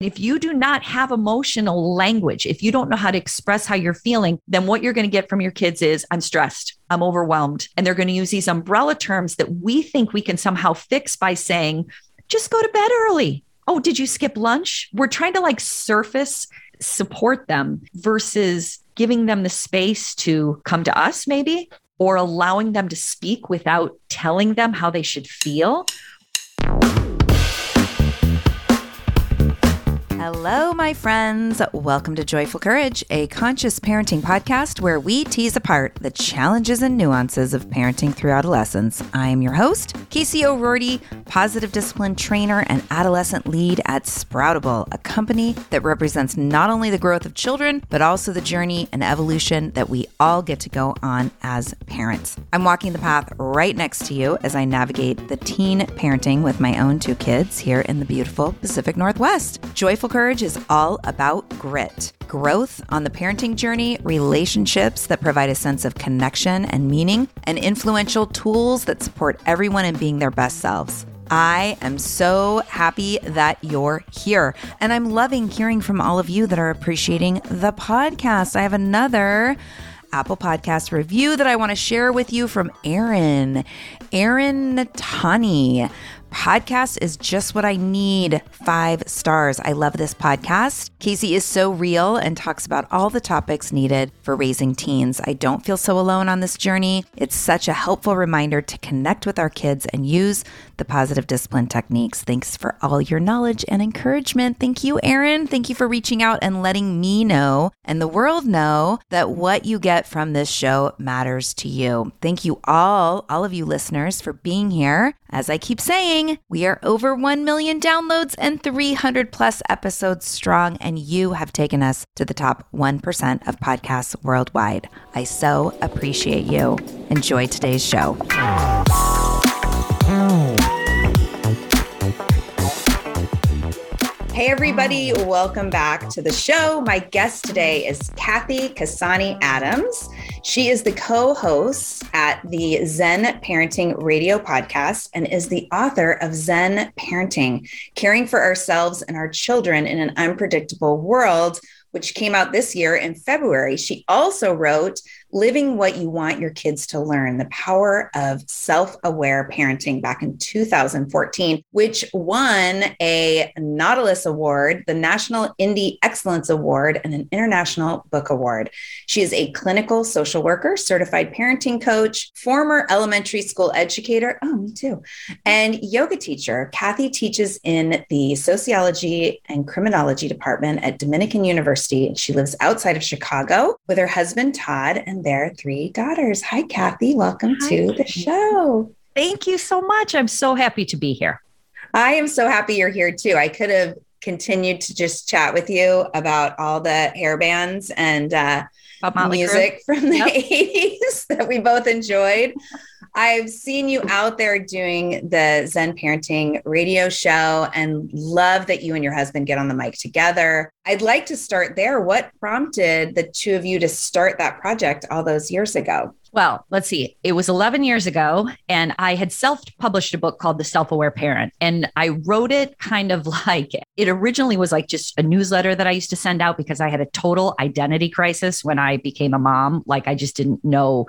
If you do not have emotional language, if you don't know how to express how you're feeling, then what you're going to get from your kids is I'm stressed, I'm overwhelmed. And they're going to use these umbrella terms that we think we can somehow fix by saying, just go to bed early. Oh, did you skip lunch? We're trying to like surface support them versus giving them the space to come to us, maybe, or allowing them to speak without telling them how they should feel Hello, my friends. Welcome to Joyful Courage, a conscious parenting podcast where we tease apart the challenges and nuances of parenting through adolescence. I am your host, Casey O'Rourke, positive discipline trainer and adolescent lead at Sproutable, a company that represents not only the growth of children, but also the journey and evolution that we all get to go on as parents. I'm walking the path right next to you as I navigate the teen parenting with my own two kids here in the beautiful Pacific Northwest. Joyful Courage is all about grit, growth on the parenting journey, relationships that provide a sense of connection and meaning, and influential tools that support everyone in being their best selves. I am so happy that you're here. And I'm loving hearing from all of you that are appreciating the podcast. I have another Apple Podcast review that I want to share with you from Aaron. Aaron Natani podcast is just what I need. Five stars. I love this podcast. Casey is so real and talks about all the topics needed for raising teens. I don't feel so alone on this journey. It's such a helpful reminder to connect with our kids and use the positive discipline techniques. Thanks for all your knowledge and encouragement. Thank you, Aaron. Thank you for reaching out and letting me know and the world know that what you get from this show matters to you. Thank you all, all of you listeners, for being here. As I keep saying, we are over 1 million downloads and 300 plus episodes strong, and you have taken us to the top 1% of podcasts worldwide. I so appreciate you. Enjoy today's show. Hey, everybody, welcome back to the show. My guest today is Cathy Cassani Adams. She is the co host at the Zen Parenting Radio podcast and is the author of Zen Parenting Caring for Ourselves and Our Children in an Unpredictable World, which came out this year in February. She also wrote Living What You Want Your Kids to Learn The Power of Self Aware Parenting back in 2014, which won a Nautilus Award, the National Indie Excellence Award, and an International Book Award. She is a clinical social worker, certified parenting coach, former elementary school educator. Oh, me too. And yoga teacher. Cathy teaches in the sociology and criminology department at Dominican University. She lives outside of Chicago with her husband, Todd, and and their three daughters. Hi, Cathy. Welcome Hi. to the show. Thank you so much. I'm so happy to be here. I am so happy you're here too. I could have continued to just chat with you about all the hair bands and uh, music from the yep. 80s that we both enjoyed. I've seen you out there doing the Zen Parenting radio show and love that you and your husband get on the mic together. I'd like to start there. What prompted the two of you to start that project all those years ago? Well, let's see. It was 11 years ago, and I had self published a book called The Self Aware Parent. And I wrote it kind of like it originally was like just a newsletter that I used to send out because I had a total identity crisis when I became a mom. Like, I just didn't know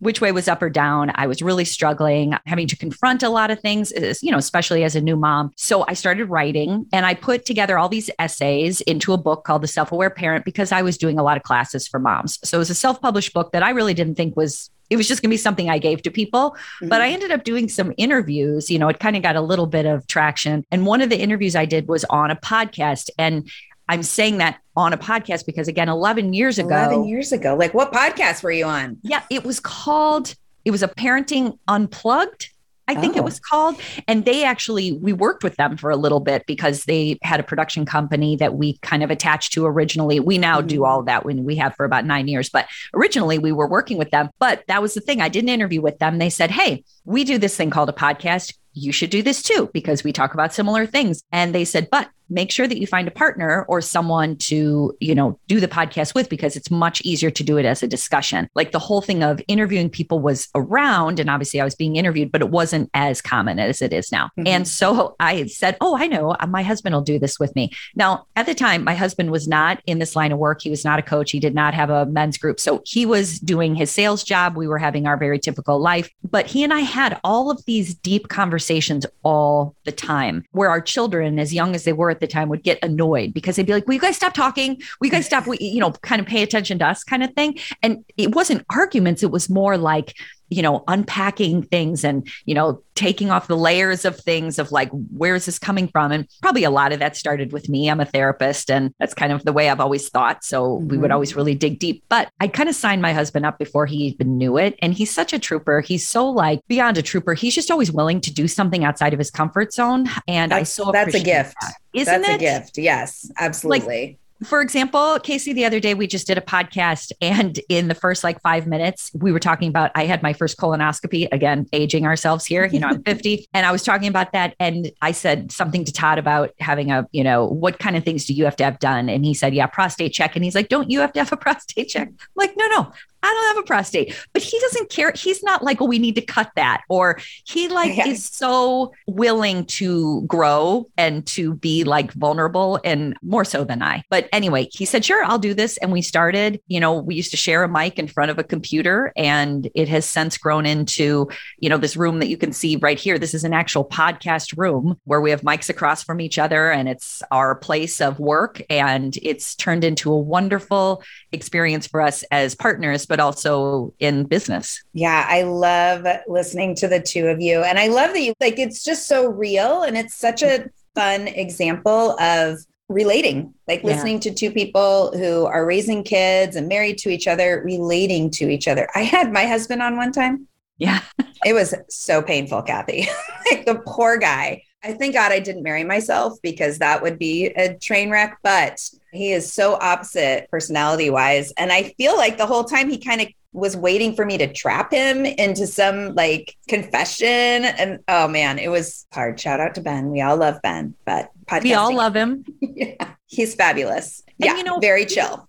which way was up or down. I was really struggling, having to confront a lot of things, you know, especially as a new mom. So I started writing and I put together all these essays into a book called The Self Aware Parent because I was doing a lot of classes for moms. So it was a self published book that I really didn't think was it was just going to be something I gave to people. Mm-hmm. But I ended up doing some interviews. You know, it kind of got a little bit of traction. And one of the interviews I did was on a podcast. And I'm saying that on a podcast because again 11 years ago 11 years ago like what podcast were you on yeah it was called it was a parenting unplugged I think oh. it was called. And they actually, we worked with them for a little bit because they had a production company that we kind of attached to originally. We now mm-hmm. do all of that when we have for about nine years, but originally we were working with them. But that was the thing. I did an interview with them. They said, Hey, we do this thing called a podcast. You should do this too because we talk about similar things. And they said, But make sure that you find a partner or someone to, you know, do the podcast with because it's much easier to do it as a discussion. Like the whole thing of interviewing people was around and obviously I was being interviewed, but it wasn't as common as it is now. Mm-hmm. And so I said, "Oh, I know, uh, my husband will do this with me." Now, at the time, my husband was not in this line of work. He was not a coach. He did not have a men's group. So he was doing his sales job. We were having our very typical life, but he and I had all of these deep conversations all the time where our children as young as they were the time would get annoyed because they'd be like, "Will you guys stop talking? Will you guys stop? You know, kind of pay attention to us, kind of thing." And it wasn't arguments; it was more like you know, unpacking things and, you know, taking off the layers of things of like, where is this coming from? And probably a lot of that started with me. I'm a therapist and that's kind of the way I've always thought. So mm-hmm. we would mm-hmm. always really dig deep. But I kind of signed my husband up before he even knew it. And he's such a trooper. He's so like beyond a trooper. He's just always willing to do something outside of his comfort zone. And that's, I so that's a gift. That. Isn't that's it? a gift. Yes, absolutely. Like, for example, Casey, the other day we just did a podcast, and in the first like five minutes, we were talking about I had my first colonoscopy. Again, aging ourselves here. You know, I'm 50, and I was talking about that, and I said something to Todd about having a, you know, what kind of things do you have to have done? And he said, yeah, prostate check. And he's like, don't you have to have a prostate check? I'm like, no, no, I don't have a prostate, but he doesn't care. He's not like, oh, we need to cut that. Or he like is so willing to grow and to be like vulnerable and more so than I. But anyway, he said, sure, I'll do this. And we started, you know, we used to share a mic in front of a computer and it has since grown into, you know, this room that you can see right here. This is an actual podcast room where we have mics across from each other and it's our place of work. And it's turned into a wonderful experience for us as partners but also in business. Yeah, I love listening to the two of you. And I love that you like it's just so real and it's such a fun example of relating, like yeah. listening to two people who are raising kids and married to each other, relating to each other. I had my husband on one time. Yeah. it was so painful, Cathy. like the poor guy. I thank God I didn't marry myself because that would be a train wreck. But he is so opposite personality wise. And I feel like the whole time he kind of was waiting for me to trap him into some like confession. And oh man, it was hard. Shout out to Ben. We all love Ben, but we all love him. yeah, he's fabulous. And yeah, you know, very chill.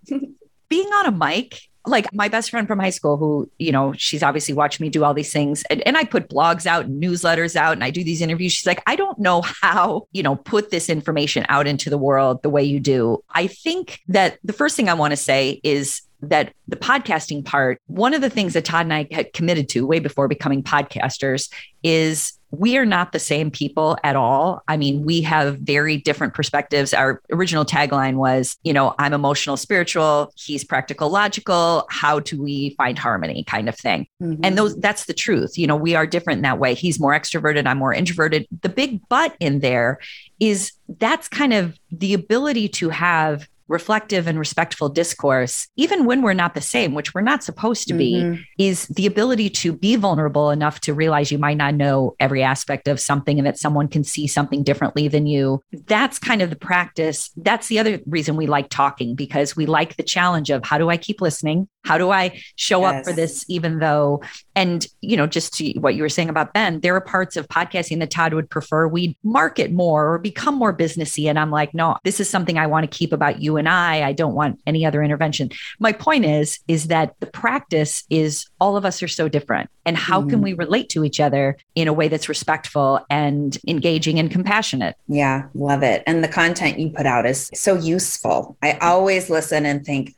being on a mic like my best friend from high school who you know she's obviously watched me do all these things and, and i put blogs out and newsletters out and i do these interviews. She's like i don't know how you know put this information out into the world the way you do. I think that the first thing i want to say is that the podcasting part, one of the things that Todd and I had committed to way before becoming podcasters is we are not the same people at all. I mean, we have very different perspectives. Our original tagline was, you know, I'm emotional, spiritual, he's practical, logical. How do we find harmony kind of thing? Mm-hmm. And those that's the truth. You know, we are different in that way. He's more extroverted, I'm more introverted. The big but in there is that's kind of the ability to have reflective and respectful discourse, even when we're not the same, which we're not supposed to be, mm-hmm. is the ability to be vulnerable enough to realize you might not know every aspect of something and that someone can see something differently than you. That's kind of the practice. That's the other reason we like talking because we like the challenge of how do I keep listening? How do I show yes. up for this, even though, and, you know, just to what you were saying about Ben, there are parts of podcasting that Todd would prefer we market more or become more businessy. And I'm like, no, this is something I want to keep about you and I. I don't want any other intervention. My point is, is that the practice is all of us are so different. And how mm. can we relate to each other in a way that's respectful and engaging and compassionate? Yeah, love it. And the content you put out is so useful. I always listen and think,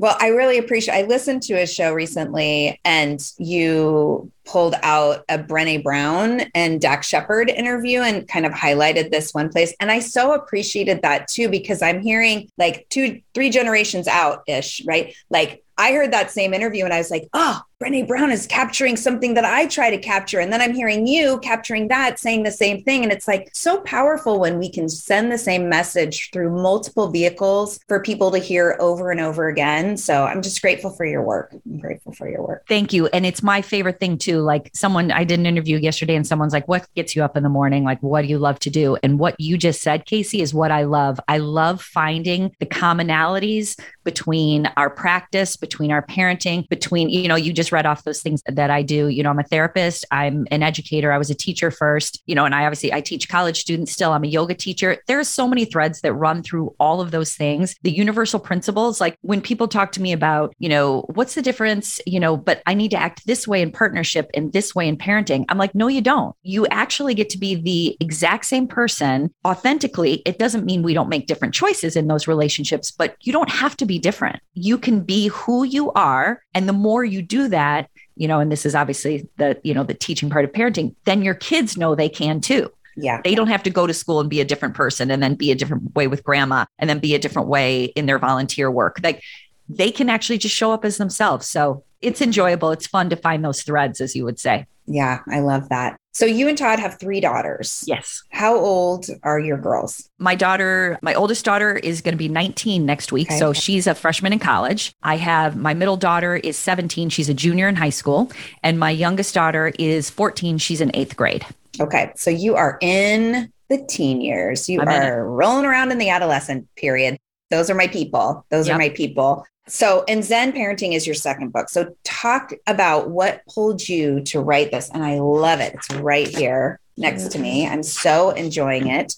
well, I really appreciate. I listened to a show recently, and you pulled out a Brene Brown and Dax Shepard interview and kind of highlighted this one place. And I so appreciated that too because I'm hearing like two, three generations out ish, right? Like I heard that same interview and I was like, oh, Brene Brown is capturing something that I try to capture. And then I'm hearing you capturing that, saying the same thing. And it's like so powerful when we can send the same message through multiple vehicles for people to hear over and over again. So I'm just grateful for your work. I'm grateful for your work. Thank you. And it's my favorite thing too. Like someone, I did an interview yesterday and someone's like, what gets you up in the morning? Like, what do you love to do? And what you just said, Casey, is what I love. I love finding the commonalities between our practice, between our parenting, between, you know, you just read off those things that I do. You know, I'm a therapist, I'm an educator, I was a teacher first, you know, and I obviously I teach college students still. I'm a yoga teacher. There are so many threads that run through all of those things. The universal principles, like when people talk to me about, you know, what's the difference, you know, but I need to act this way in partnership and this way in parenting. I'm like, no, you don't. You actually get to be the exact same person authentically. It doesn't mean we don't make different choices in those relationships, but you don't have to be different. You can be who you are. And the more you do that, that, you know, and this is obviously the, you know, the teaching part of parenting, then your kids know they can too. Yeah. They don't have to go to school and be a different person and then be a different way with grandma and then be a different way in their volunteer work. Like they can actually just show up as themselves. So it's enjoyable. It's fun to find those threads, as you would say. Yeah, I love that. So you and Todd have three daughters. Yes. How old are your girls? My daughter, my oldest daughter is going to be 19 next week. Okay. So she's a freshman in college. I have my middle daughter is 17. She's a junior in high school. And my youngest daughter is 14. She's in eighth grade. Okay. So you are in the teen years. You I'm are rolling around in the adolescent period. Those are my people. Those yep. are my people. So, and Zen Parenting is your second book. So, talk about what pulled you to write this. And I love it. It's right here next to me. I'm so enjoying it.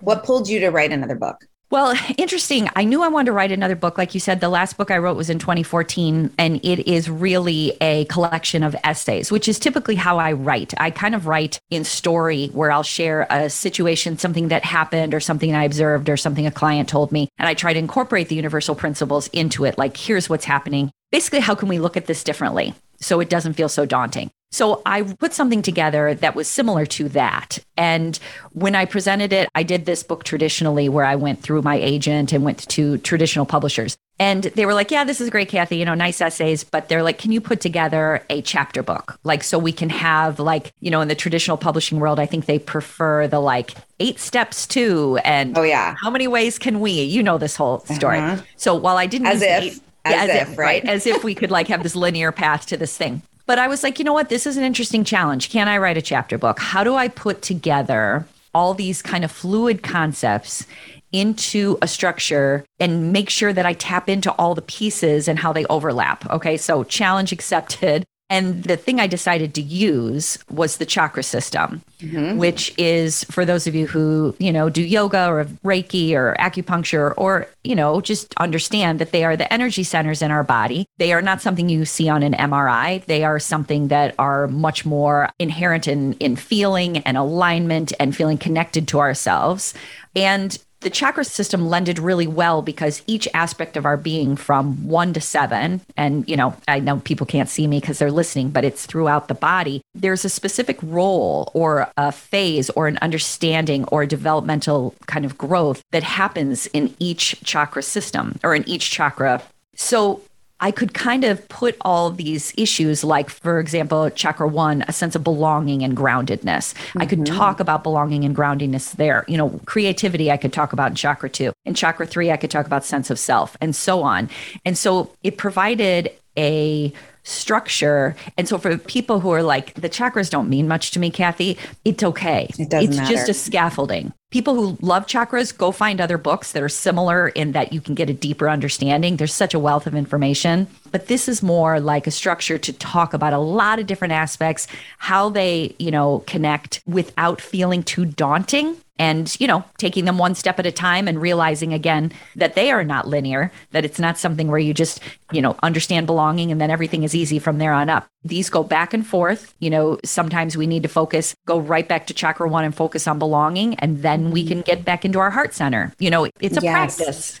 What pulled you to write another book? Well, interesting. I knew I wanted to write another book. Like you said, the last book I wrote was in 2014, and it is really a collection of essays, which is typically how I write. I kind of write in story where I'll share a situation, something that happened, or something I observed, or something a client told me. And I try to incorporate the universal principles into it. Like, here's what's happening. Basically, how can we look at this differently so it doesn't feel so daunting? So I put something together that was similar to that. And when I presented it, I did this book traditionally where I went through my agent and went to traditional publishers. And they were like, yeah, this is great, Cathy, you know, nice essays. But they're like, can you put together a chapter book? Like, so we can have, like, you know, in the traditional publishing world, I think they prefer the like eight steps to, and oh, yeah. How many ways can we? You know, this whole story. Uh-huh. So while I didn't, as if, eight, as, yeah, as if, right? as if we could like have this linear path to this thing. But I was like, you know what? This is an interesting challenge. Can I write a chapter book? How do I put together all these kind of fluid concepts into a structure and make sure that I tap into all the pieces and how they overlap? Okay. So, challenge accepted. And the thing I decided to use was the chakra system, mm-hmm. which is for those of you who, you know, do yoga or Reiki or acupuncture or, you know, just understand that they are the energy centers in our body. They are not something you see on an MRI. They are something that are much more inherent in, in feeling and alignment and feeling connected to ourselves. And the chakra system lended really well because each aspect of our being from one to seven, and you know, I know people can't see me because they're listening, but it's throughout the body. There's a specific role or a phase or an understanding or a developmental kind of growth that happens in each chakra system or in each chakra. So I could kind of put all these issues, like, for example, chakra one, a sense of belonging and groundedness. Mm-hmm. I could mm-hmm. talk about belonging and groundedness there. You know, creativity, I could talk about in chakra two. In chakra three, I could talk about sense of self and so on. And so it provided a structure. And so for people who are like, the chakras don't mean much to me, Cathy, it's okay. It doesn't it's matter. just a scaffolding. People who love chakras, go find other books that are similar in that you can get a deeper understanding. There's such a wealth of information. But this is more like a structure to talk about a lot of different aspects, how they, you know, connect without feeling too daunting and you know taking them one step at a time and realizing again that they are not linear that it's not something where you just you know understand belonging and then everything is easy from there on up. These go back and forth. You know sometimes we need to focus go right back to chakra 1 and focus on belonging and then we mm-hmm. can get back into our heart center. You know it's a yes. practice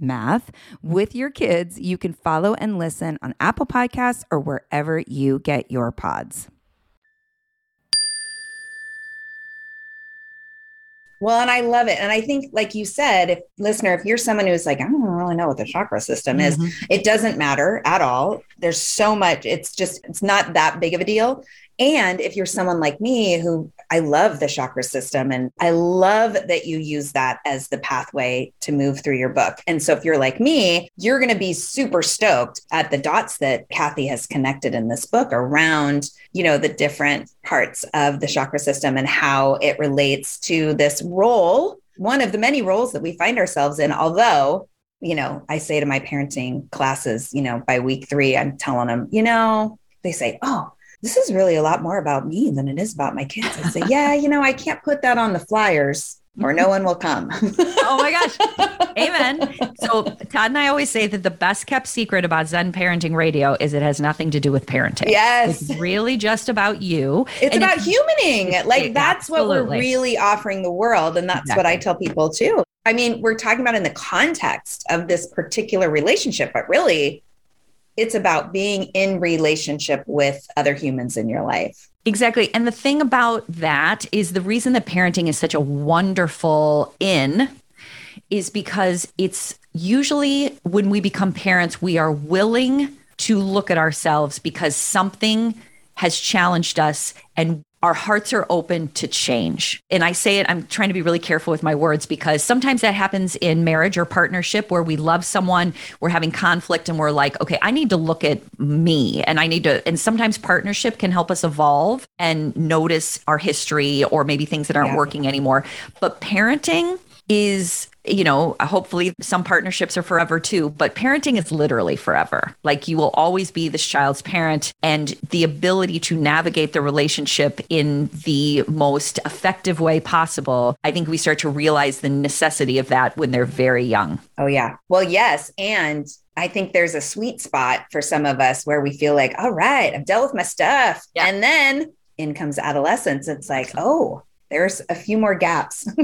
math with your kids, you can follow and listen on Apple Podcasts or wherever you get your pods. Well, and I love it. And I think, like you said, if listener, if you're someone who's like, I don't really know what the chakra system is, mm-hmm. it doesn't matter at all. There's so much, it's just, it's not that big of a deal. And if you're someone like me who I love the chakra system and I love that you use that as the pathway to move through your book. And so if you're like me, you're going to be super stoked at the dots that Cathy has connected in this book around, you know, the different parts of the chakra system and how it relates to this role, one of the many roles that we find ourselves in, although you know, I say to my parenting classes, you know, by week three, I'm telling them, you know, they say, Oh, this is really a lot more about me than it is about my kids. I say, yeah, you know, I can't put that on the flyers or no one will come. oh my gosh. Amen. So Todd and I always say that the best kept secret about Zen Parenting Radio is it has nothing to do with parenting. Yes. It's really just about you. It's and about it's, humaning. It's, like that's absolutely. what we're really offering the world. And that's exactly. what I tell people too. I mean, we're talking about in the context of this particular relationship, but really it's about being in relationship with other humans in your life. Exactly. And the thing about that is the reason that parenting is such a wonderful in is because it's usually when we become parents, we are willing to look at ourselves because something has challenged us and our hearts are open to change. And I say it, I'm trying to be really careful with my words because sometimes that happens in marriage or partnership where we love someone, we're having conflict, and we're like, okay, I need to look at me and I need to. And sometimes partnership can help us evolve and notice our history or maybe things that aren't yeah. working anymore. But parenting is you know, hopefully some partnerships are forever too, but parenting is literally forever. Like you will always be this child's parent and the ability to navigate the relationship in the most effective way possible. I think we start to realize the necessity of that when they're very young. Oh, yeah. Well, yes. And I think there's a sweet spot for some of us where we feel like, all right, I've dealt with my stuff. Yeah. And then in comes adolescence. It's like, oh, there's a few more gaps.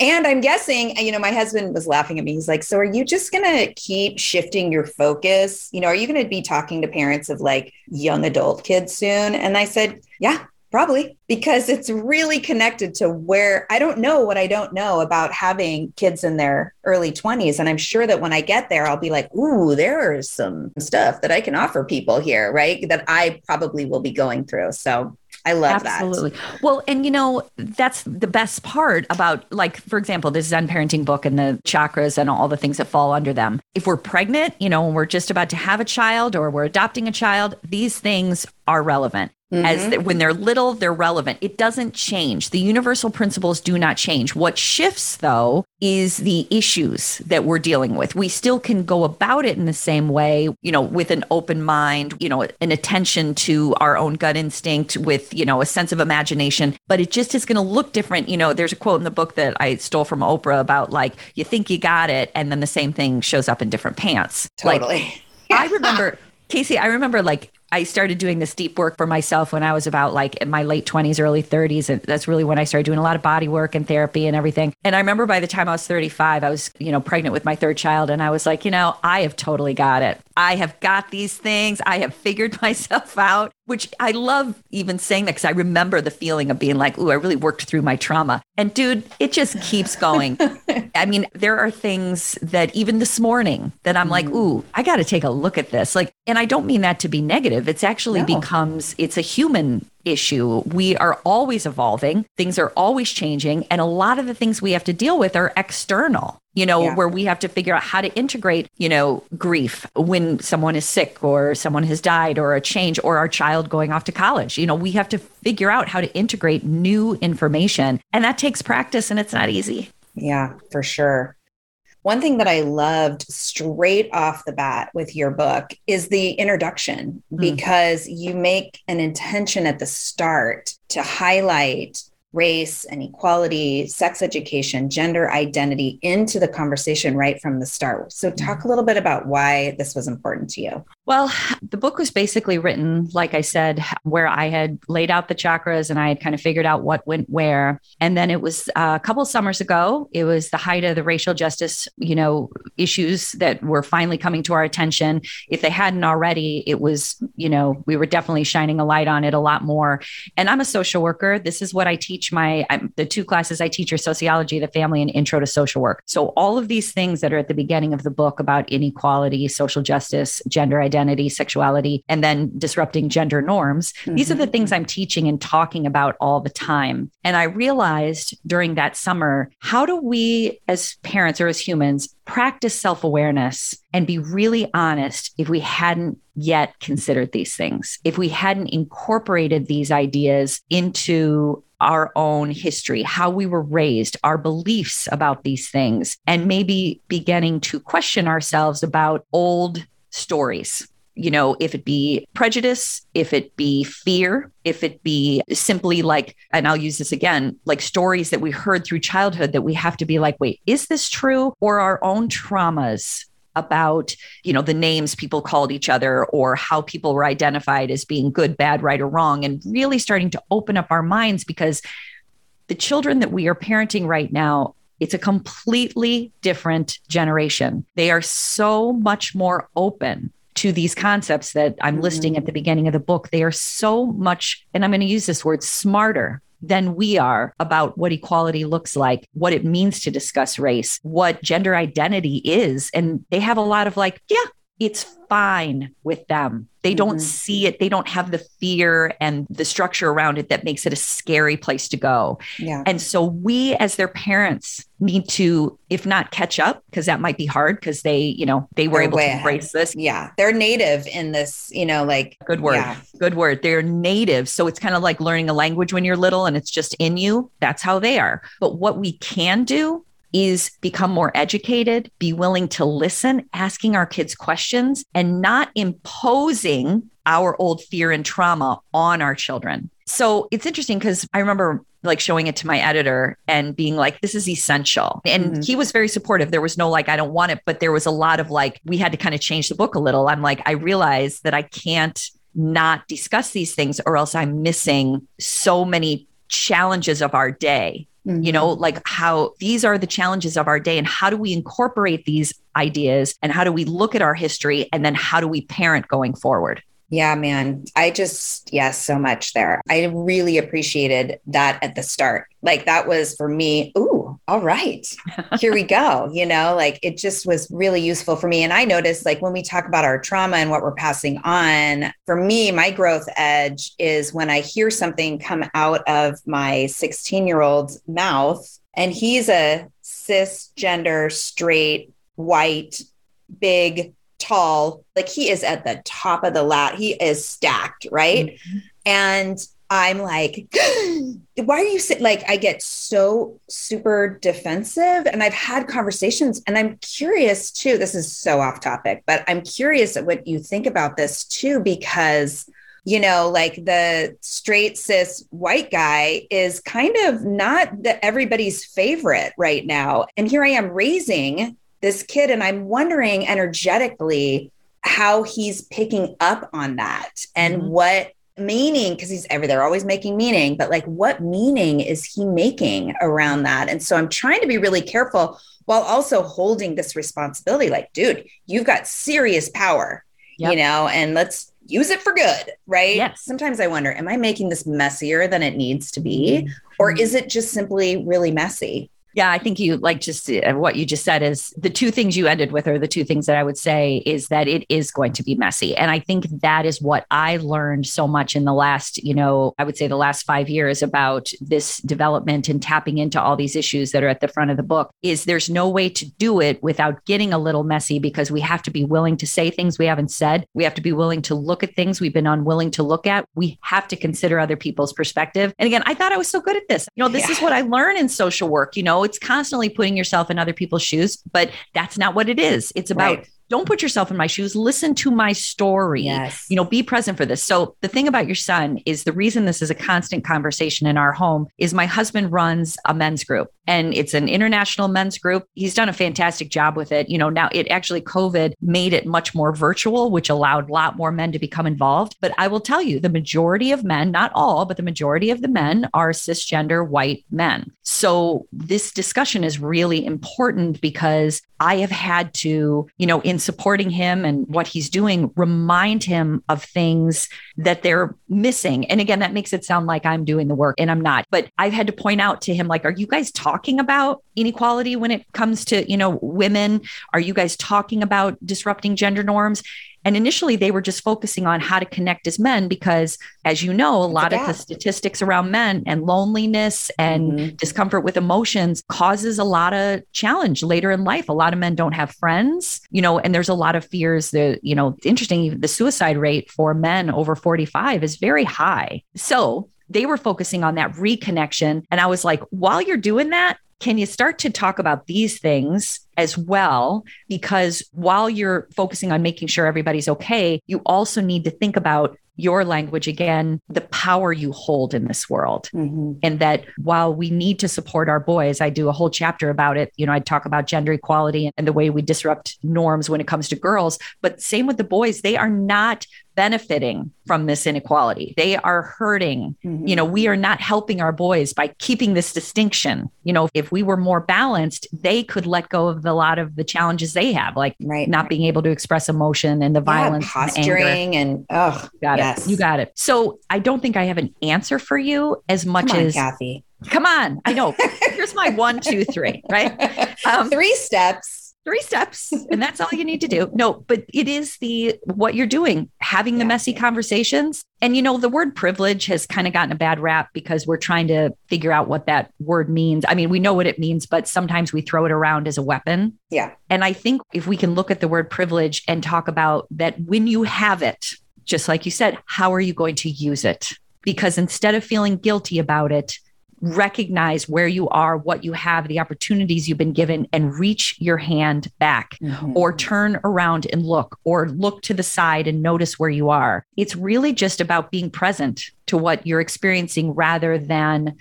And I'm guessing, you know, my husband was laughing at me. He's like, So are you just going to keep shifting your focus? You know, are you going to be talking to parents of like young adult kids soon? And I said, Yeah, probably, because it's really connected to where I don't know what I don't know about having kids in their early 20s. And I'm sure that when I get there, I'll be like, Ooh, there's some stuff that I can offer people here, right? That I probably will be going through. So I love Absolutely. that. Absolutely. Well, and you know, that's the best part about, like, for example, this Zen parenting book and the chakras and all the things that fall under them. If we're pregnant, you know, and we're just about to have a child or we're adopting a child, these things are relevant. Mm-hmm. As the, when they're little, they're relevant. It doesn't change. The universal principles do not change. What shifts, though, is the issues that we're dealing with. We still can go about it in the same way, you know, with an open mind, you know, an attention to our own gut instinct, with, you know, a sense of imagination, but it just is going to look different. You know, there's a quote in the book that I stole from Oprah about like, you think you got it, and then the same thing shows up in different pants. Totally. Like, I remember. Casey, I remember like I started doing this deep work for myself when I was about like in my late 20s, early 30s. And that's really when I started doing a lot of body work and therapy and everything. And I remember by the time I was 35, I was, you know, pregnant with my third child. And I was like, you know, I have totally got it. I have got these things. I have figured myself out, which I love even saying that because I remember the feeling of being like, ooh, I really worked through my trauma. And dude, it just keeps going. I mean, there are things that even this morning that I'm mm like, ooh, I got to take a look at this. Like, and I don't mean that to be negative. It's actually no. becomes, it's a human issue. We are always evolving, things are always changing. And a lot of the things we have to deal with are external, you know, yeah. where we have to figure out how to integrate, you know, grief when someone is sick or someone has died or a change or our child going off to college. You know, we have to figure out how to integrate new information. And that takes practice and it's not easy. Yeah, for sure. One thing that I loved straight off the bat with your book is the introduction, mm. because you make an intention at the start to highlight race and equality, sex education, gender identity into the conversation right from the start. So, talk a little bit about why this was important to you. Well, the book was basically written, like I said, where I had laid out the chakras and I had kind of figured out what went where. And then it was uh, a couple summers ago, it was the height of the racial justice, you know, issues that were finally coming to our attention. If they hadn't already, it was, you know, we were definitely shining a light on it a lot more. And I'm a social worker. This is what I teach my, I'm, the two classes I teach are sociology, the family, and intro to social work. So all of these things that are at the beginning of the book about inequality, social justice, gender identity, identity, sexuality, and then disrupting gender norms. Mm-hmm. These are the mm-hmm. things I'm teaching and talking about all the time. And I realized during that summer, how do we as parents or as humans practice self awareness and be really honest if we hadn't yet considered these things, if we hadn't incorporated these ideas into our own history, how we were raised, our beliefs about these things, and maybe beginning to question ourselves about old stories you know, if it be prejudice, if it be fear, if it be simply like, and I'll use this again, like stories that we heard through childhood that we have to be like, wait, is this true? Or our own traumas about, you know, the names people called each other or how people were identified as being good, bad, right, or wrong, and really starting to open up our minds because the children that we are parenting right now it's a completely different generation. They are so much more open to these concepts that I'm mm-hmm. listing at the beginning of the book, they are so much, and I'm going to use this word smarter than we are about what equality looks like, what it means to discuss race, what gender identity is. And they have a lot of like, yeah, it's fine with them. They don't mm-hmm. see it. They don't have the fear and the structure around it that makes it a scary place to go. Yeah. And so we as their parents need to, if not catch up, because that might be hard because they, you know, they were They're able to embrace ahead. this. Yeah. They're native in this, you know, like good word. Yeah. Good word. They're native. So it's kind of like learning a language when you're little and it's just in you. That's how they are. But what we can do is become more educated, be willing to listen, asking our kids questions, and not imposing our old fear and trauma on our children. So it's interesting because I remember like showing it to my editor and being like, this is essential. And mm-hmm. he was very supportive. There was no like, I don't want it, but there was a lot of like, we had to kind of change the book a little. I'm like, I realize that I can't not discuss these things or else I'm missing so many challenges of our day Mm-hmm. You know, like how these are the challenges of our day and how do we incorporate these ideas and how do we look at our history and then how do we parent going forward? Yeah, man. I just, yes, so much there. I really appreciated that at the start. Like that was for me, ooh, all right, here we go. You know, like it just was really useful for me. And I noticed, like, when we talk about our trauma and what we're passing on, for me, my growth edge is when I hear something come out of my 16 year old's mouth, and he's a cisgender, straight, white, big tall, like he is at the top of the lat. He is stacked, right? Mm-hmm. And I'm like, why are you sitting? Like, I get so super defensive. And I've had conversations, and I'm curious too. This is so off topic, but I'm curious at what you think about this too, because, you know, like the straight cis white guy is kind of not the, everybody's favorite right now. And here I am raising this kid and i'm wondering energetically how he's picking up on that and mm-hmm. what meaning because he's ever they're always making meaning but like what meaning is he making around that and so i'm trying to be really careful while also holding this responsibility like dude you've got serious power yep. you know and let's use it for good right yes. sometimes i wonder am i making this messier than it needs to be mm-hmm. or is it just simply really messy yeah, I think you like just uh, what you just said is the two things you ended with are the two things that I would say is that it is going to be messy. And I think that is what I learned so much in the last, you know, I would say the last 5 years about this development and tapping into all these issues that are at the front of the book is there's no way to do it without getting a little messy because we have to be willing to say things we haven't said. We have to be willing to look at things we've been unwilling to look at. We have to consider other people's perspective. And again, I thought I was so good at this. You know, this yeah. is what I learn in social work, you know, it's constantly putting yourself in other people's shoes, but that's not what it is. It's about right. don't put yourself in my shoes. Listen to my story. Yes. you know be present for this. So the thing about your son is the reason this is a constant conversation in our home is my husband runs a men's group and it's an international men's group he's done a fantastic job with it you know now it actually covid made it much more virtual which allowed a lot more men to become involved but i will tell you the majority of men not all but the majority of the men are cisgender white men so this discussion is really important because i have had to you know in supporting him and what he's doing, remind him of things that they're missing. And again, that makes it sound like I'm doing the work and I'm not. But I've had to point out to him, like, are you guys talking about inequality when it comes to, you know, women? Are you guys talking about disrupting gender norms? And initially, they were just focusing on how to connect as men because, as you know, a lot of the statistics around men and loneliness and mm-hmm. discomfort with emotions causes a lot of challenge later in life. A lot of men don't have friends, you know, and there's a lot of fears that, you know, interesting. The suicide rate for men over 45 is very high. So, they were focusing on that reconnection. And I was like, while you're doing that, can you start to talk about these things as well? Because while you're focusing on making sure everybody's okay, you also need to think about your language again, the power you hold in this world. Mm-hmm. And that while we need to support our boys, I do a whole chapter about it. You know, I talk about gender equality and the way we disrupt norms when it comes to girls. But same with the boys, they are not benefiting from this inequality. They are hurting. Mm-hmm. You know, we are not helping our boys by keeping this distinction. You know, if we were more balanced, they could let go of a lot of the challenges they have, like right. not being able to express emotion and the Yeah, violence, and anger. posturing, and, oh, You got yes. it. You got it. So I don't think I have an answer for you as much on, as Cathy. come on. I know. Here's my one, two, three, right? Um, Three steps. Three steps and that's all you need to do. No but it is the what you're doing having the messy conversations. And you know the word privilege has kind of gotten a bad rap because we're trying to figure out what that word means. I mean we know what it means but sometimes we throw it around as a weapon. Yeah. and i think if we can look at the word privilege and talk about that when you have it just like you said how are you going to use it? Because instead of feeling guilty about it recognize where you are, what you have, the opportunities you've been given, and reach your hand back Mhm. or turn around and look or look to the side and notice where you are. It's really just about being present to what you're experiencing rather than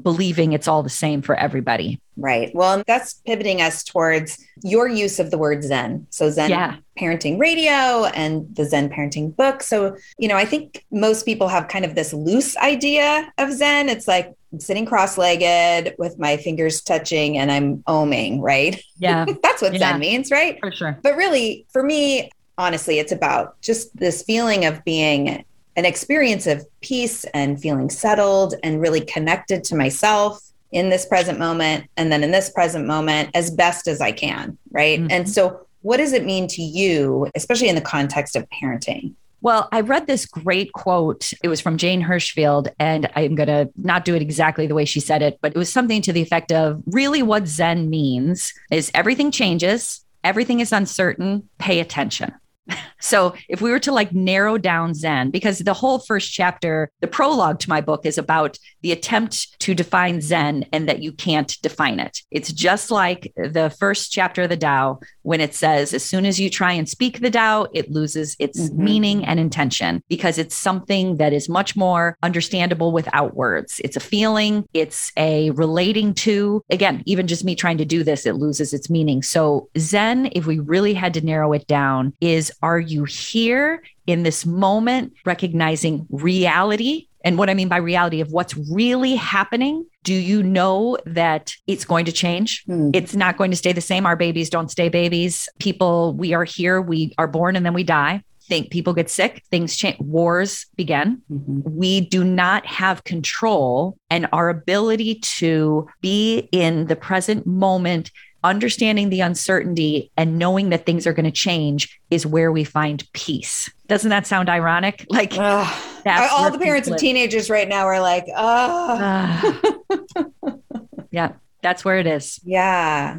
believing it's all the same for everybody. Right. Well, that's pivoting us towards your use of the word Zen. So, Zen Yeah. parenting radio and the Zen parenting book. So, you know, I think most people have kind of this loose idea of Zen. It's like I'm sitting cross legged with my fingers touching and I'm oming, right? Yeah, that's what Yeah. Zen means, right? for sure. But really, for me, honestly, it's about just this feeling of being an experience of peace and feeling settled and really connected to myself in this present moment and then in this present moment as best as I can. Right. Mhm. And so, what does it mean to you, especially in the context of parenting? Well, I read this great quote. It was from Jane Hirshfield, and I'm going to not do it exactly the way she said it, but it was something to the effect of really what Zen means is everything changes, everything is uncertain, pay attention. So, if we were to like narrow down Zen, because the whole first chapter, the prologue to my book is about the attempt to define Zen and that you can't define it. It's just like the first chapter of the Tao when it says, as soon as you try and speak the Tao, it loses its Mhm. meaning and intention because it's something that is much more understandable without words. It's a feeling, it's a relating to. Again, even just me trying to do this, it loses its meaning. So, Zen, if we really had to narrow it down, is are you here in this moment, recognizing reality? And what I mean by reality of what's really happening. Do you know that it's going to change? Hmm. It's not going to stay the same. Our babies don't stay babies. People, we are here, we are born and then we die. Think people get sick, things change, wars begin. Mhm. We do not have control and our ability to be in the present moment, understanding the uncertainty and knowing that things are going to change is where we find peace. Doesn't that sound ironic? Like all the parents of teenagers right now are like, oh, Ah. yeah, that's where it is. yeah.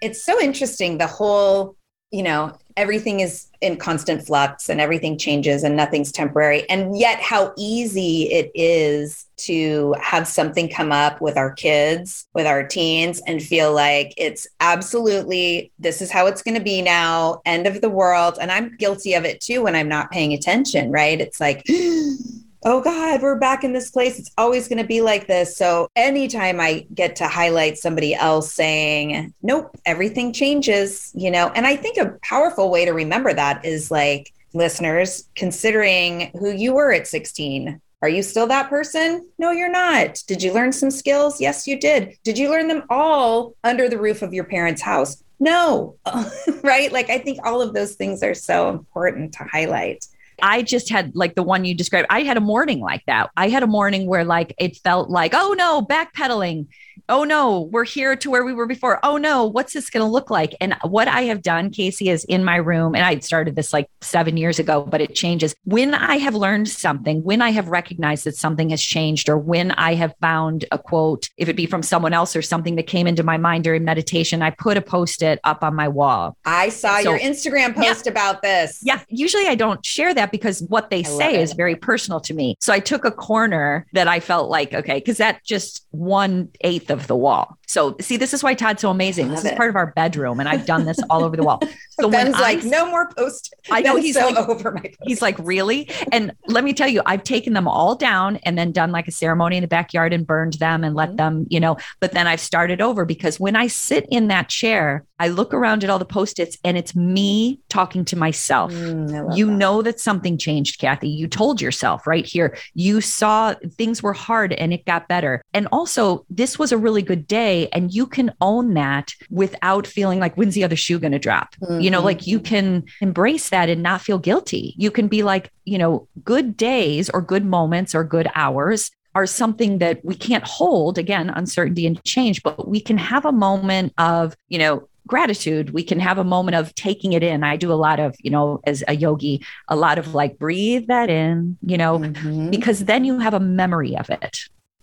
It's so interesting the whole you know everything is in constant flux and everything changes and nothing's temporary. And yet how easy it is to have something come up with our kids with our teens and feel like it's absolutely this is how it's going to be now end of the world. And i'm guilty of it too when i'm not paying attention right? It's like oh God, we're back in this place. It's always going to be like this. So anytime I get to highlight somebody else saying, nope, everything changes, you know, and I think a powerful way to remember that is like, listeners, considering who you were at 16. Are you still that person? No, you're not. Did you learn some skills? Yes, you did. Did you learn them all under the roof of your parents' house? No, right? Like, I think all of those things are so important to highlight. I just had like the one you described. I had a morning like that. I had a morning where like it felt like, oh no, backpedaling oh no, we're here to where we were before. Oh no, what's this going to look like? And what I have done, Casey, is in my room, and I started this like seven years ago, but it changes. When I have learned something, when I have recognized that something has changed, or when I have found a quote, if it be from someone else or something that came into my mind during meditation, I put a post it up on my wall. I saw so, your Instagram post yeah, about this. Yeah. Usually I don't share that because what they I say is very personal to me. So I took a corner that I felt like, okay, because that just one eighth of the wall. So see, this is why Todd's so amazing. This is part of our bedroom, and I've done this all over the wall. So Ben's like, I, no more post. I know he's so like, over my. Post. He's like, really? And let me tell you, I've taken them all down and then done like a ceremony in the backyard and burned them and let mm-hmm. them, you know. But then I've started over because when I sit in that chair, I look around at all the post-its and it's me talking to myself. Mm, you that. know that something changed, Cathy. You told yourself right here. You saw things were hard and it got better. And also, this was a really good day, and you can own that without feeling like when's the other shoe going to drop. Mm-hmm. You know, like you can embrace that and not feel guilty. You can be like, you know, good days or good moments or good hours are something that we can't hold again uncertainty and change but we can have a moment of you know gratitude we can have a moment of taking it in i do a lot of you know as a yogi a lot of like breathe that in you know mm-hmm. because then you have a memory of it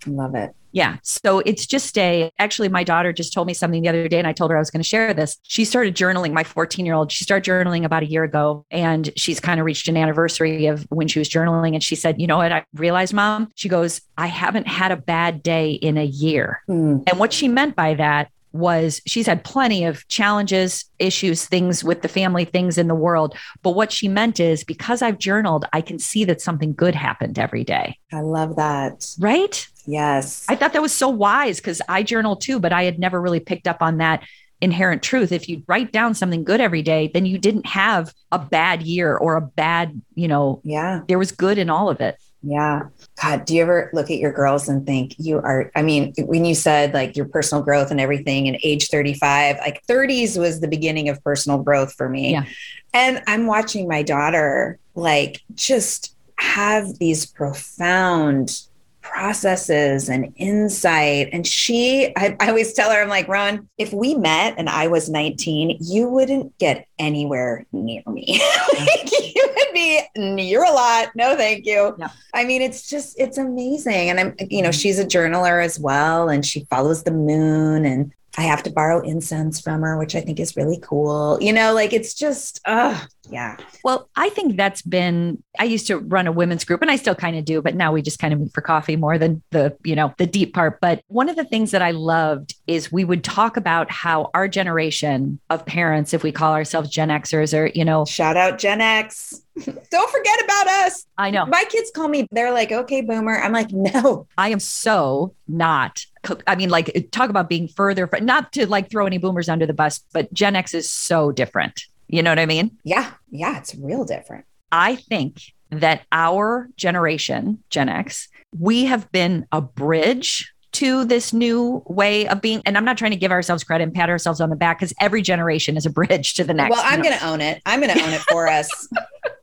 love it yeah. So it's just a, actually, my daughter just told me something the other day and I told her I was going to share this. She started journaling, my 14 year old, she started journaling about a year ago and she's kind of reached an anniversary of when she was journaling. And she said, you know what? I realized, mom, she goes, I haven't had a bad day in a year. Mm. And what she meant by that was she's had plenty of challenges, issues, things with the family, things in the world. But what she meant is because I've journaled, I can see that something good happened every day. I love that. Right? Yes. I thought that was so wise because I journal too, but I had never really picked up on that inherent truth. If you write down something good every day, then you didn't have a bad year or a bad, you know, yeah, there was good in all of it. Yeah. God, do you ever look at your girls and think you are? I mean, when you said like your personal growth and everything and age 35, like 30s was the beginning of personal growth for me. Yeah. And I'm watching my daughter like just have these profound processes and insight. And she, I, I, always tell her, I'm like, Ron, if we met and I was 19, you wouldn't get anywhere near me. like, you would be, you're a lot. No, thank you. Yeah. I mean, it's just, it's amazing. And I'm, you know, mm-hmm. she's a journaler as well, and she follows the moon and I have to borrow incense from her, which I think is really cool. You know, like it's just, uh, yeah. Well, I think that's been, I used to run a women's group and I still kind of do, but now we just kind of meet for coffee more than the, you know, the deep part. But one of the things that I loved is we would talk about how our generation of parents, if we call ourselves Gen Xers or, you know, shout out Gen X. Don't forget about us. I know. My kids call me, they're like, okay, boomer. I'm like, no. I am so not. I mean, like, talk about being further, not to like throw any boomers under the bus, but Gen X is so different. You know what I mean? Yeah. Yeah. It's real different. I think that our generation, Gen X, we have been a bridge to this new way of being. And I'm not trying to give ourselves credit and pat ourselves on the back because every generation is a bridge to the next. Well, I'm you know? going to own it. I'm going to own it for us.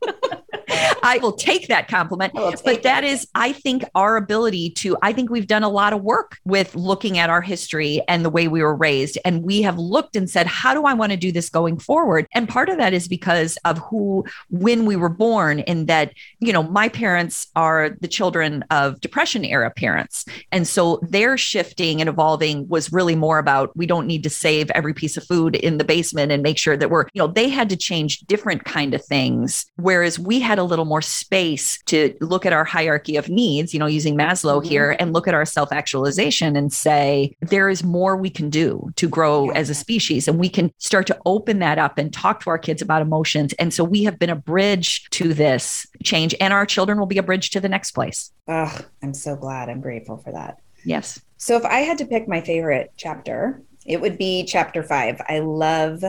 I will take that compliment. take But that is, I think, our ability to, I think we've done a lot of work with looking at our history and the way we were raised. And we have looked and said, how do I want to do this going forward? And part of that is because of who, when we were born, in that, you know, my parents are the children of Depression era parents. And so their shifting and evolving was really more about we don't need to save every piece of food in the basement and make sure that we're, you know, they had to change different kind of things. Whereas we had a little more space to look at our hierarchy of needs, you know, using Maslow Mhm. here and look at our self actualization and say, there is more we can do to grow as a species. And we can start to open that up and talk to our kids about emotions. And so we have been a bridge to this change, and our children will be a bridge to the next place. Ugh, I'm so glad. I'm grateful for that. Yes. So if I had to pick my favorite chapter, it would be chapter five. I love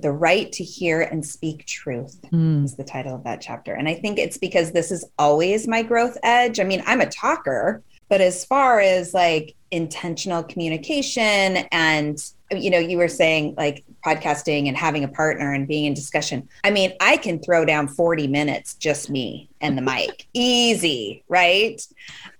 the right to hear and speak truth Mm. is the title of that chapter. And I think it's because this is always my growth edge. I mean, I'm a talker, but as far as like intentional communication and you know, you were saying like podcasting and having a partner and being in discussion. I mean, I can throw down 40 minutes just me and the mic. Easy, right?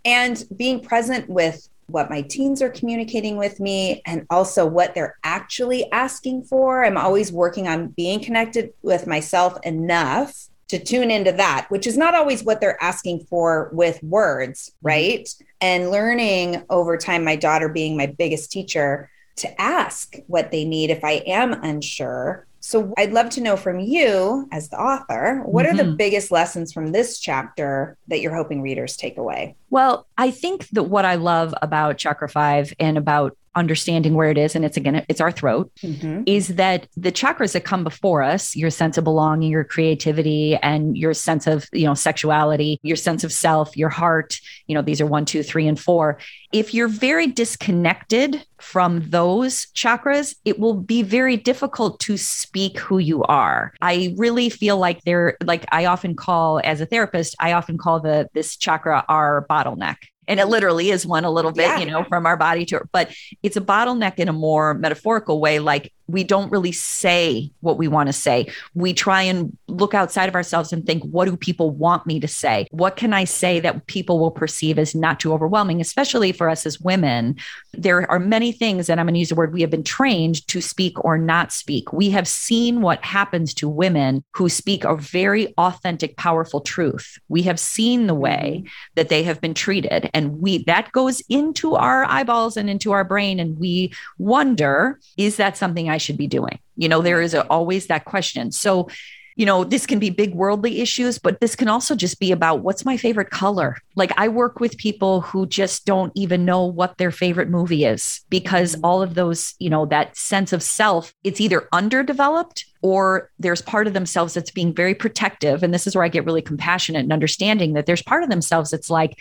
And being present with what my teens are communicating with me and also what they're actually asking for. I'm always working on being connected with myself enough to tune into that, which is not always what they're asking for with words, mm-hmm. right? And learning over time, my daughter being my biggest teacher, to ask what they need if I am unsure. So I'd love to know from you as the author, what are the Mhm. biggest lessons from this chapter that you're hoping readers take away? Well, I think that what I love about Chakra 5 and about understanding where it is, and it's again, it's our throat, mm-hmm. is that the chakras that come before us, your sense of belonging, your creativity, and your sense of, you know, sexuality, your sense of self, your heart, you know, these are one, two, three, and four. If you're very disconnected from those chakras, it will be very difficult to speak who you are. I really feel like they're like I often call as a therapist, I often call the this chakra our bottleneck. And it literally is one a little bit, Yeah. you know, from our body to, but it's a bottleneck in a more metaphorical way. Like we don't really say what we want to say. We try and look outside of ourselves and think, what do people want me to say? What can I say that people will perceive as not too overwhelming, especially for us as women? There are many things, and I'm going to use the word we have been trained to speak or not speak. We have seen what happens to women who speak a very authentic, powerful truth. We have seen the way mm-hmm. that they have been treated. And we that goes into our eyeballs and into our brain. And we wonder, is that something I should be doing? You know, there is a, always that question. So, you know, this can be big worldly issues, but this can also just be about what's my favorite color. Like I work with people who just don't even know what their favorite movie is because mm-hmm. all of those, you know, that sense of self, it's either underdeveloped or there's part of themselves that's being very protective. And this is where I get really compassionate and understanding that there's part of themselves that's like,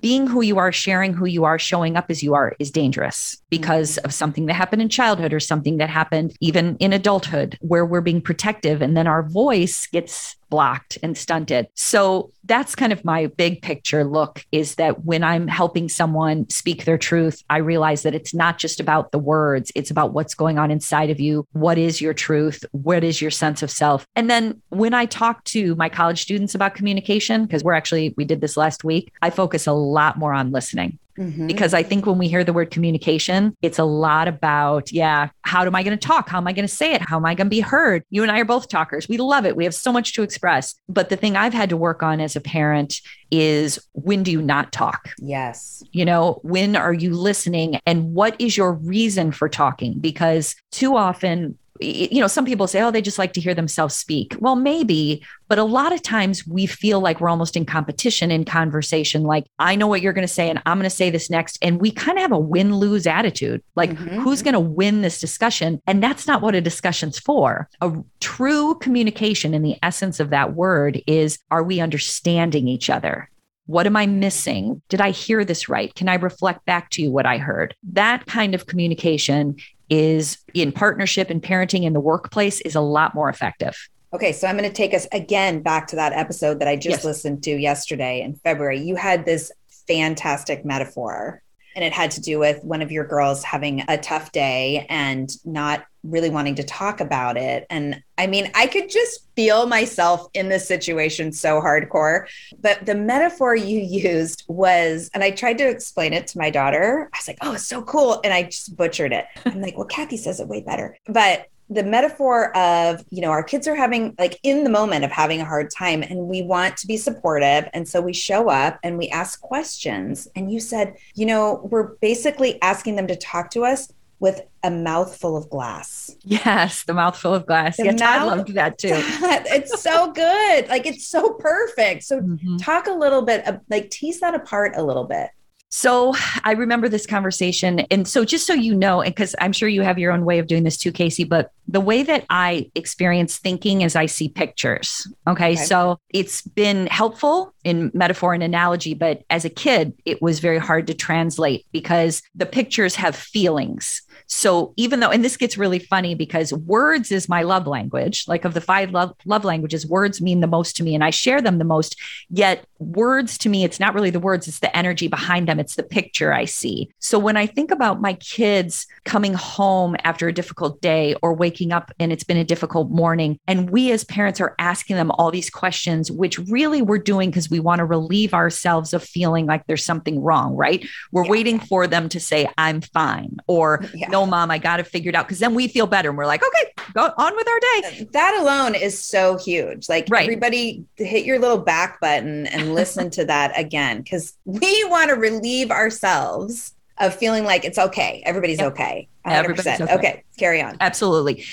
being who you are, sharing who you are, showing up as you are is dangerous because mm-hmm. of something that happened in childhood or something that happened even in adulthood where we're being protective and then our voice gets blocked and stunted. So that's kind of my big picture look is that when I'm helping someone speak their truth, I realize that it's not just about the words, it's about what's going on inside of you. What is your truth? What is your sense of self? And then when I talk to my college students about communication, because we're actually, we did this last week, I focus a lot more on listening Mhm. because I think when we hear the word communication, it's a lot about, yeah, how am I going to talk? How am I going to say it? How am I going to be heard? You and I are both talkers. We love it. We have so much to express. But the thing I've had to work on as a parent is when do you not talk? Yes. You know, when are you listening? And what is your reason for talking? Because too often, you know, some people say, oh, they just like to hear themselves speak. Well, maybe, but a lot of times we feel like we're almost in competition in conversation. Like, I know what you're going to say, and I'm going to say this next. And we kind of have a win lose attitude. Like, Mhm. who's going to win this discussion? And that's not what a discussion's for. A true communication in the essence of that word is are we understanding each other? What am I missing? Did I hear this right? Can I reflect back to you what I heard? That kind of communication is in partnership and parenting in the workplace is a lot more effective. Okay, so I'm going to take us again back to that episode that I just Yes. listened to yesterday in February. You had this fantastic metaphor and it had to do with one of your girls having a tough day and not really wanting to talk about it. And I mean, I could just feel myself in this situation so hardcore. But the metaphor you used was, and I tried to explain it to my daughter. I was like, oh, it's so cool. And I just butchered it. I'm like, well, Cathy says it way better. But the metaphor of you know our kids are having like in the moment of having a hard time and we want to be supportive and so we show up and we ask questions and you said you know we're basically asking them to talk to us with a mouthful of glass. Yes the mouthful of glass. The yeah Todd mouth- loved that too. It's so good. Like it's so perfect. So Mhm. talk a little bit of, like tease that apart a little bit. So I remember this conversation. And so, just so you know, and because I'm sure you have your own way of doing this too, Casey, but the way that I experience thinking is I see pictures. Okay. Okay. So it's been helpful in metaphor and analogy, but as a kid, it was very hard to translate because the pictures have feelings. So even though, and this gets really funny because words is my love language, like of the five love, love languages, words mean the most to me and I share them the most. Yet words to me, it's not really the words, it's the energy behind them, it's the picture I see. So when I think about my kids coming home after a difficult day or waking up and it's been a difficult morning, and we as parents are asking them all these questions, which really we're doing because we want to relieve ourselves of feeling like there's something wrong, right? We're Yeah. waiting for them to say, I'm fine, or Yeah. no, mom, I got it figured out. Because then we feel better and we're like, okay, go on with our day. that alone is so huge. Like Right. everybody hit your little back button and listen to that again because we want to relieve ourselves of feeling like it's okay. Everybody's Yep. okay. Everybody's 100%. okay. okay. Carry on. Absolutely.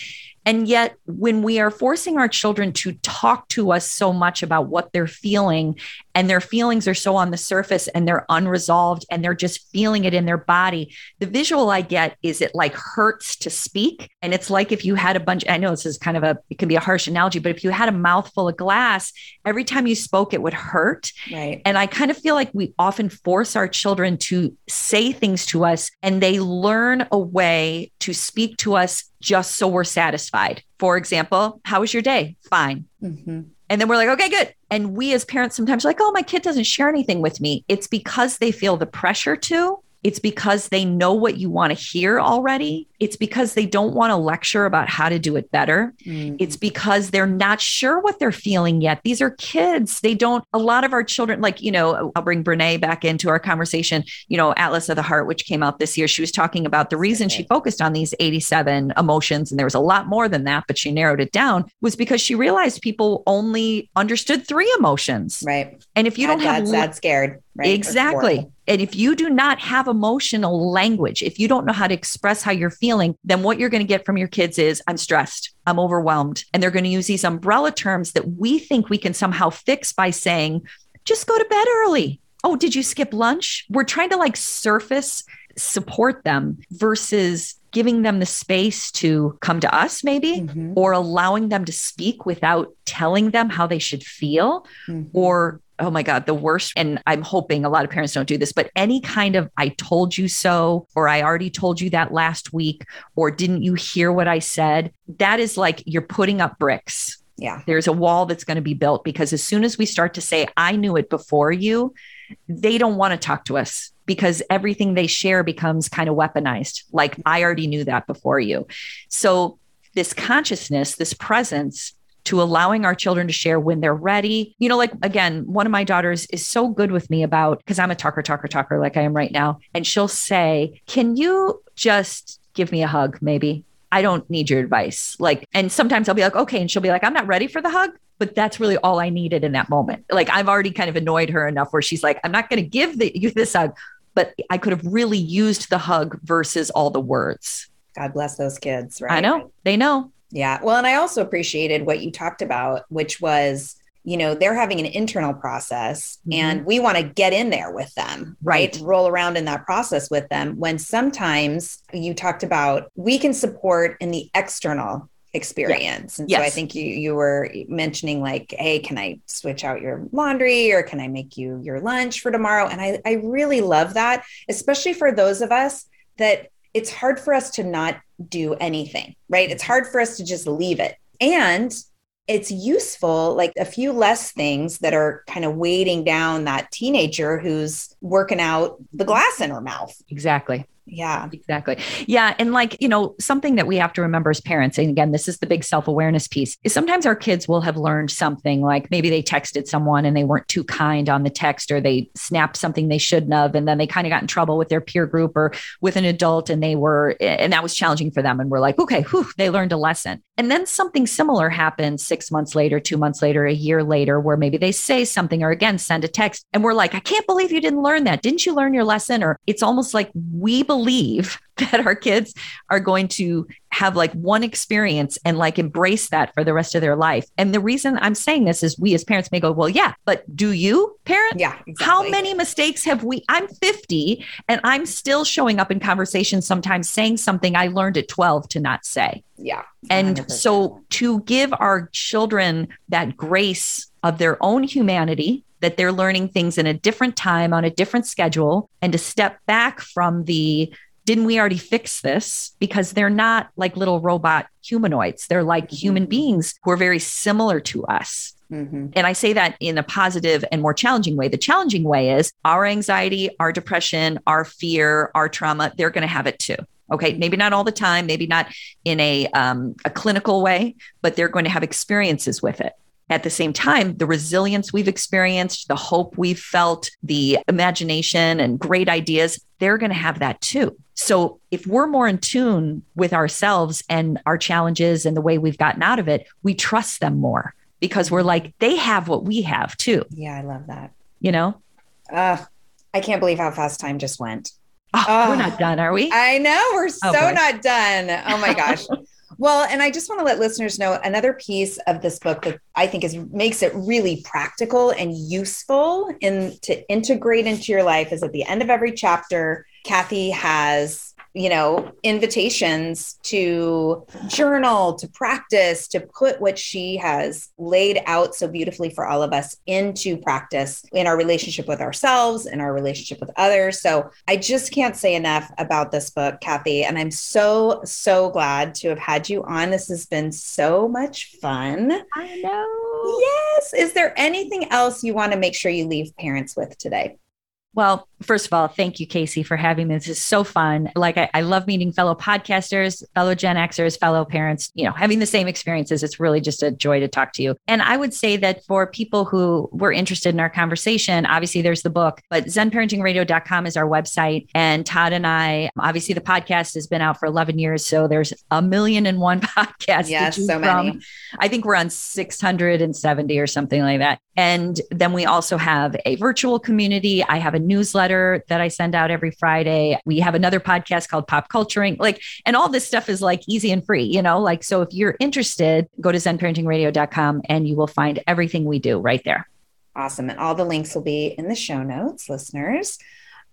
And yet, when we are forcing our children to talk to us so much about what they're feeling, and their feelings are so on the surface and they're unresolved and they're just feeling it in their body, the visual I get is it like hurts to speak. And it's like if you had a bunch, I know this is kind of a, it can be a harsh analogy, but if you had a mouthful of glass, every time you spoke, it would hurt. Right. And I kind of feel like we often force our children to say things to us and they learn a way to speak to us just so we're satisfied. For example, how was your day? Fine. Mhm. And then we're like, okay, good. And we as parents sometimes are like, oh, my kid doesn't share anything with me. It's because they feel the pressure to. It's because they know what you want to hear already. It's because they don't want to lecture about how to do it better. Mm. It's because they're not sure what they're feeling yet. These are kids. They don't, a lot of our children, like, you know, I'll bring Brene back into our conversation, you know, Atlas of the Heart, which came out this year. She was talking about the reason she focused on these 87 emotions, and there was a lot more than that, but she narrowed it down, was because she realized people only understood three emotions. Right. And if you don't have sad, sad, scared. Right. Exactly. And if you do not have emotional language, if you don't know how to express how you're feeling, then what you're going to get from your kids is I'm stressed, I'm overwhelmed. And they're going to use these umbrella terms that we think we can somehow fix by saying, just go to bed early. Oh, did you skip lunch? We're trying to like surface support them versus giving them the space to come to us, maybe, Mhm. or allowing them to speak without telling them how they should feel Mhm. or oh my god the worst and i'm hoping a lot of parents don't do this but any kind of i told you so or i already told you that last week or didn't you hear what i said? That is like you're putting up bricks. Yeah. there's a wall that's going to be built because as soon as we start to say i knew it before you they don't want to talk to us because everything they share becomes kind of weaponized like i already knew that before you. So this consciousness this presence to allowing our children to share when they're ready. You know, like again, one of my daughters is so good with me about because I'm a talker, talker, talker, like I am right now. And she'll say, Can you just give me a hug, maybe? I don't need your advice. Like, and sometimes I'll be like, Okay. And she'll be like, I'm not ready for the hug. But that's really all I needed in that moment. Like, I've already kind of annoyed her enough where she's like, I'm not going to give the, you this hug. But I could have really used the hug versus all the words. God bless those kids. Right. I know. They know. Yeah. Well, and I also appreciated what you talked about, which was, you know, they're having an internal process Mhm. and we want to get in there with them, right? Right. Roll around in that process with them. When sometimes you talked about we can support in the external experience. And so I think you you were mentioning like, hey, can I switch out your laundry or can I make you your lunch for tomorrow? And I, I really love that, especially for those of us that it's hard for us to not do anything, right? It's mm-hmm. hard for us to just leave it. And it's useful, like a few less things that are kind of weighting down that teenager who's working out the glass in her mouth. Exactly. Yeah. Exactly. Yeah. And like, you know, something that we have to remember as parents, and again, this is the big self awareness piece, is sometimes our kids will have learned something like maybe they texted someone and they weren't too kind on the text, or they snapped something they shouldn't have. And then they kind of got in trouble with their peer group or with an adult and they were, and that was challenging for them. And we're like, okay, whew, they learned a lesson. And then something similar happens six months later, two months later, a year later, where maybe they say something or again send a text. And we're like, I can't believe you didn't learn that. Didn't you learn your lesson? Or it's almost like we believe that our kids are going to have like one experience and like embrace that for the rest of their life. And the reason I'm saying this is we as parents may go, well, yeah, but do you parent? Yeah. Exactly. How many mistakes have we? I'm 50 and I'm still showing up in conversations sometimes saying something I learned at 12 to not say. Yeah. And 100%. so to give our children that grace of their own humanity, that they're learning things in a different time on a different schedule, and to step back from the didn't we already fix this? Because they're not like little robot humanoids. They're like human beings who are very similar to us. Mhm. And I say that in a positive and more challenging way. The challenging way is our anxiety, our depression, our fear, our trauma, they're going to have it too. Okay. Maybe not all the time, maybe not in a, um, a clinical way, but they're going to have experiences with it. At the same time, the resilience we've experienced, the hope we've felt, the imagination and great ideas, they're going to have that too. So if we're more in tune with ourselves and our challenges and the way we've gotten out of it, we trust them more because we're like, they have what we have too, Yeah. I love that. you know? Uh, I can't believe how fast time just went. Oh, Oh. we're not done, are we? I know we're so boy. not done. Oh my gosh. well, and I just want to let listeners know another piece of this book that I think is makes it really practical and useful in to integrate into your life is at the end of every chapter, Cathy has you know, invitations to journal, to practice, to put what she has laid out so beautifully for all of us into practice in our relationship with ourselves, in our relationship with others. So I just can't say enough about this book, Cathy. And I'm so, so glad to have had you on. This has been so much fun. I know. Yes. Is there anything else you want to make sure you leave parents with today? Well, first of all, thank you, Casey, for having me. This is so fun. Like, I, I, love meeting fellow podcasters, fellow Gen Xers, fellow parents, you know, having the same experiences. It's really just a joy to talk to you. And I would say that for people who were interested in our conversation, obviously there's the book, but zenparentingradio.com is our website. And Todd and I, obviously the podcast has been out for 11 years. So there's a million and one podcasts. Yes, so many. From. I think we're on 670 or something like that. And then we also have a virtual community. I have a newsletter that I send out every Friday. We have another podcast called Pop Culturing. Like, and all this stuff is like easy and free, you know? Like, so if you're interested, go to zenparentingradio.com and you will find everything we do right there. Awesome. And all the links will be in the show notes, listeners.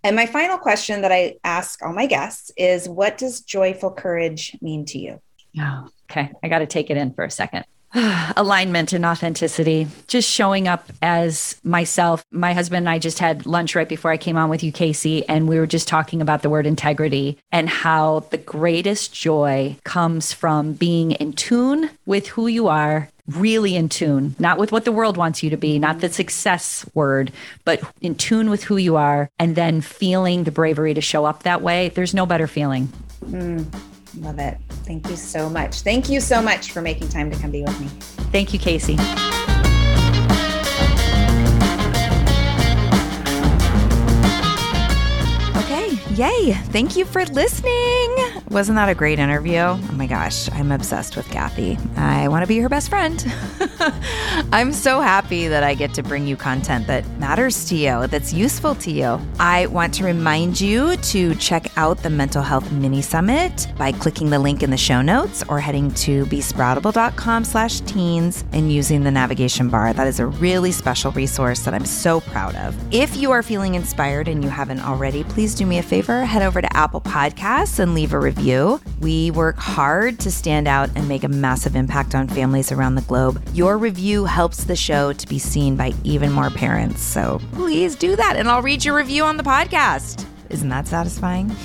And my final question that I ask all my guests is what does joyful courage mean to you? Oh, okay. I got to take it in for a second. alignment and authenticity, just showing up as myself. My husband and I just had lunch right before I came on with you, Casey, and we were just talking about the word integrity and how the greatest joy comes from being in tune with who you are. Really in tune, not with what the world wants you to be, not the success word, but in tune with who you are, and then feeling the bravery to show up that way. There's no better feeling. Mm. Love it. Thank you so much. Thank you so much for making time to come be with me. Thank you, Casey. Okay, yay. Thank you for listening. Wasn't that a great interview? Oh my gosh, I'm obsessed with Cathy. I want to be her best friend. I'm so happy that I get to bring you content that matters to you, that's useful to you. I want to remind you to check out the Mental Health Mini Summit by clicking the link in the show notes or heading to besproutable.com slash teens and using the navigation bar. That is a really special resource that I'm so proud of. If you are feeling inspired and you haven't already, please do me a favor, head over to Apple Podcasts and leave a review. We work hard to stand out and make a massive impact on families around the globe. Your review helps the show to be seen by even more parents. So please do that, and I'll read your review on the podcast. Isn't that satisfying?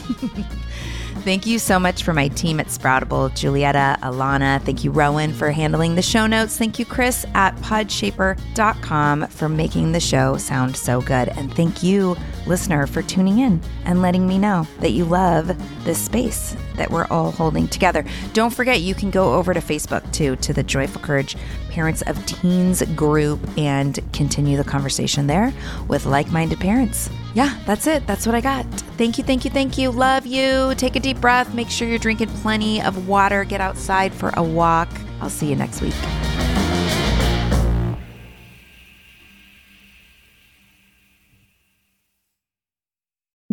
Thank you so much for my team at Sproutable, Julietta, Alana. Thank you, Rowan, for handling the show notes. Thank you, Chris at podshaper.com for making the show sound so good. And thank you, listener, for tuning in and letting me know that you love this space that we're all holding together. Don't forget, you can go over to Facebook too, to the Joyful Courage Parents of Teens group and continue the conversation there with like minded parents. Yeah, that's it. That's what I got. Thank you, thank you, thank you. Love you. Take a deep breath. Make sure you're drinking plenty of water. Get outside for a walk. I'll see you next week.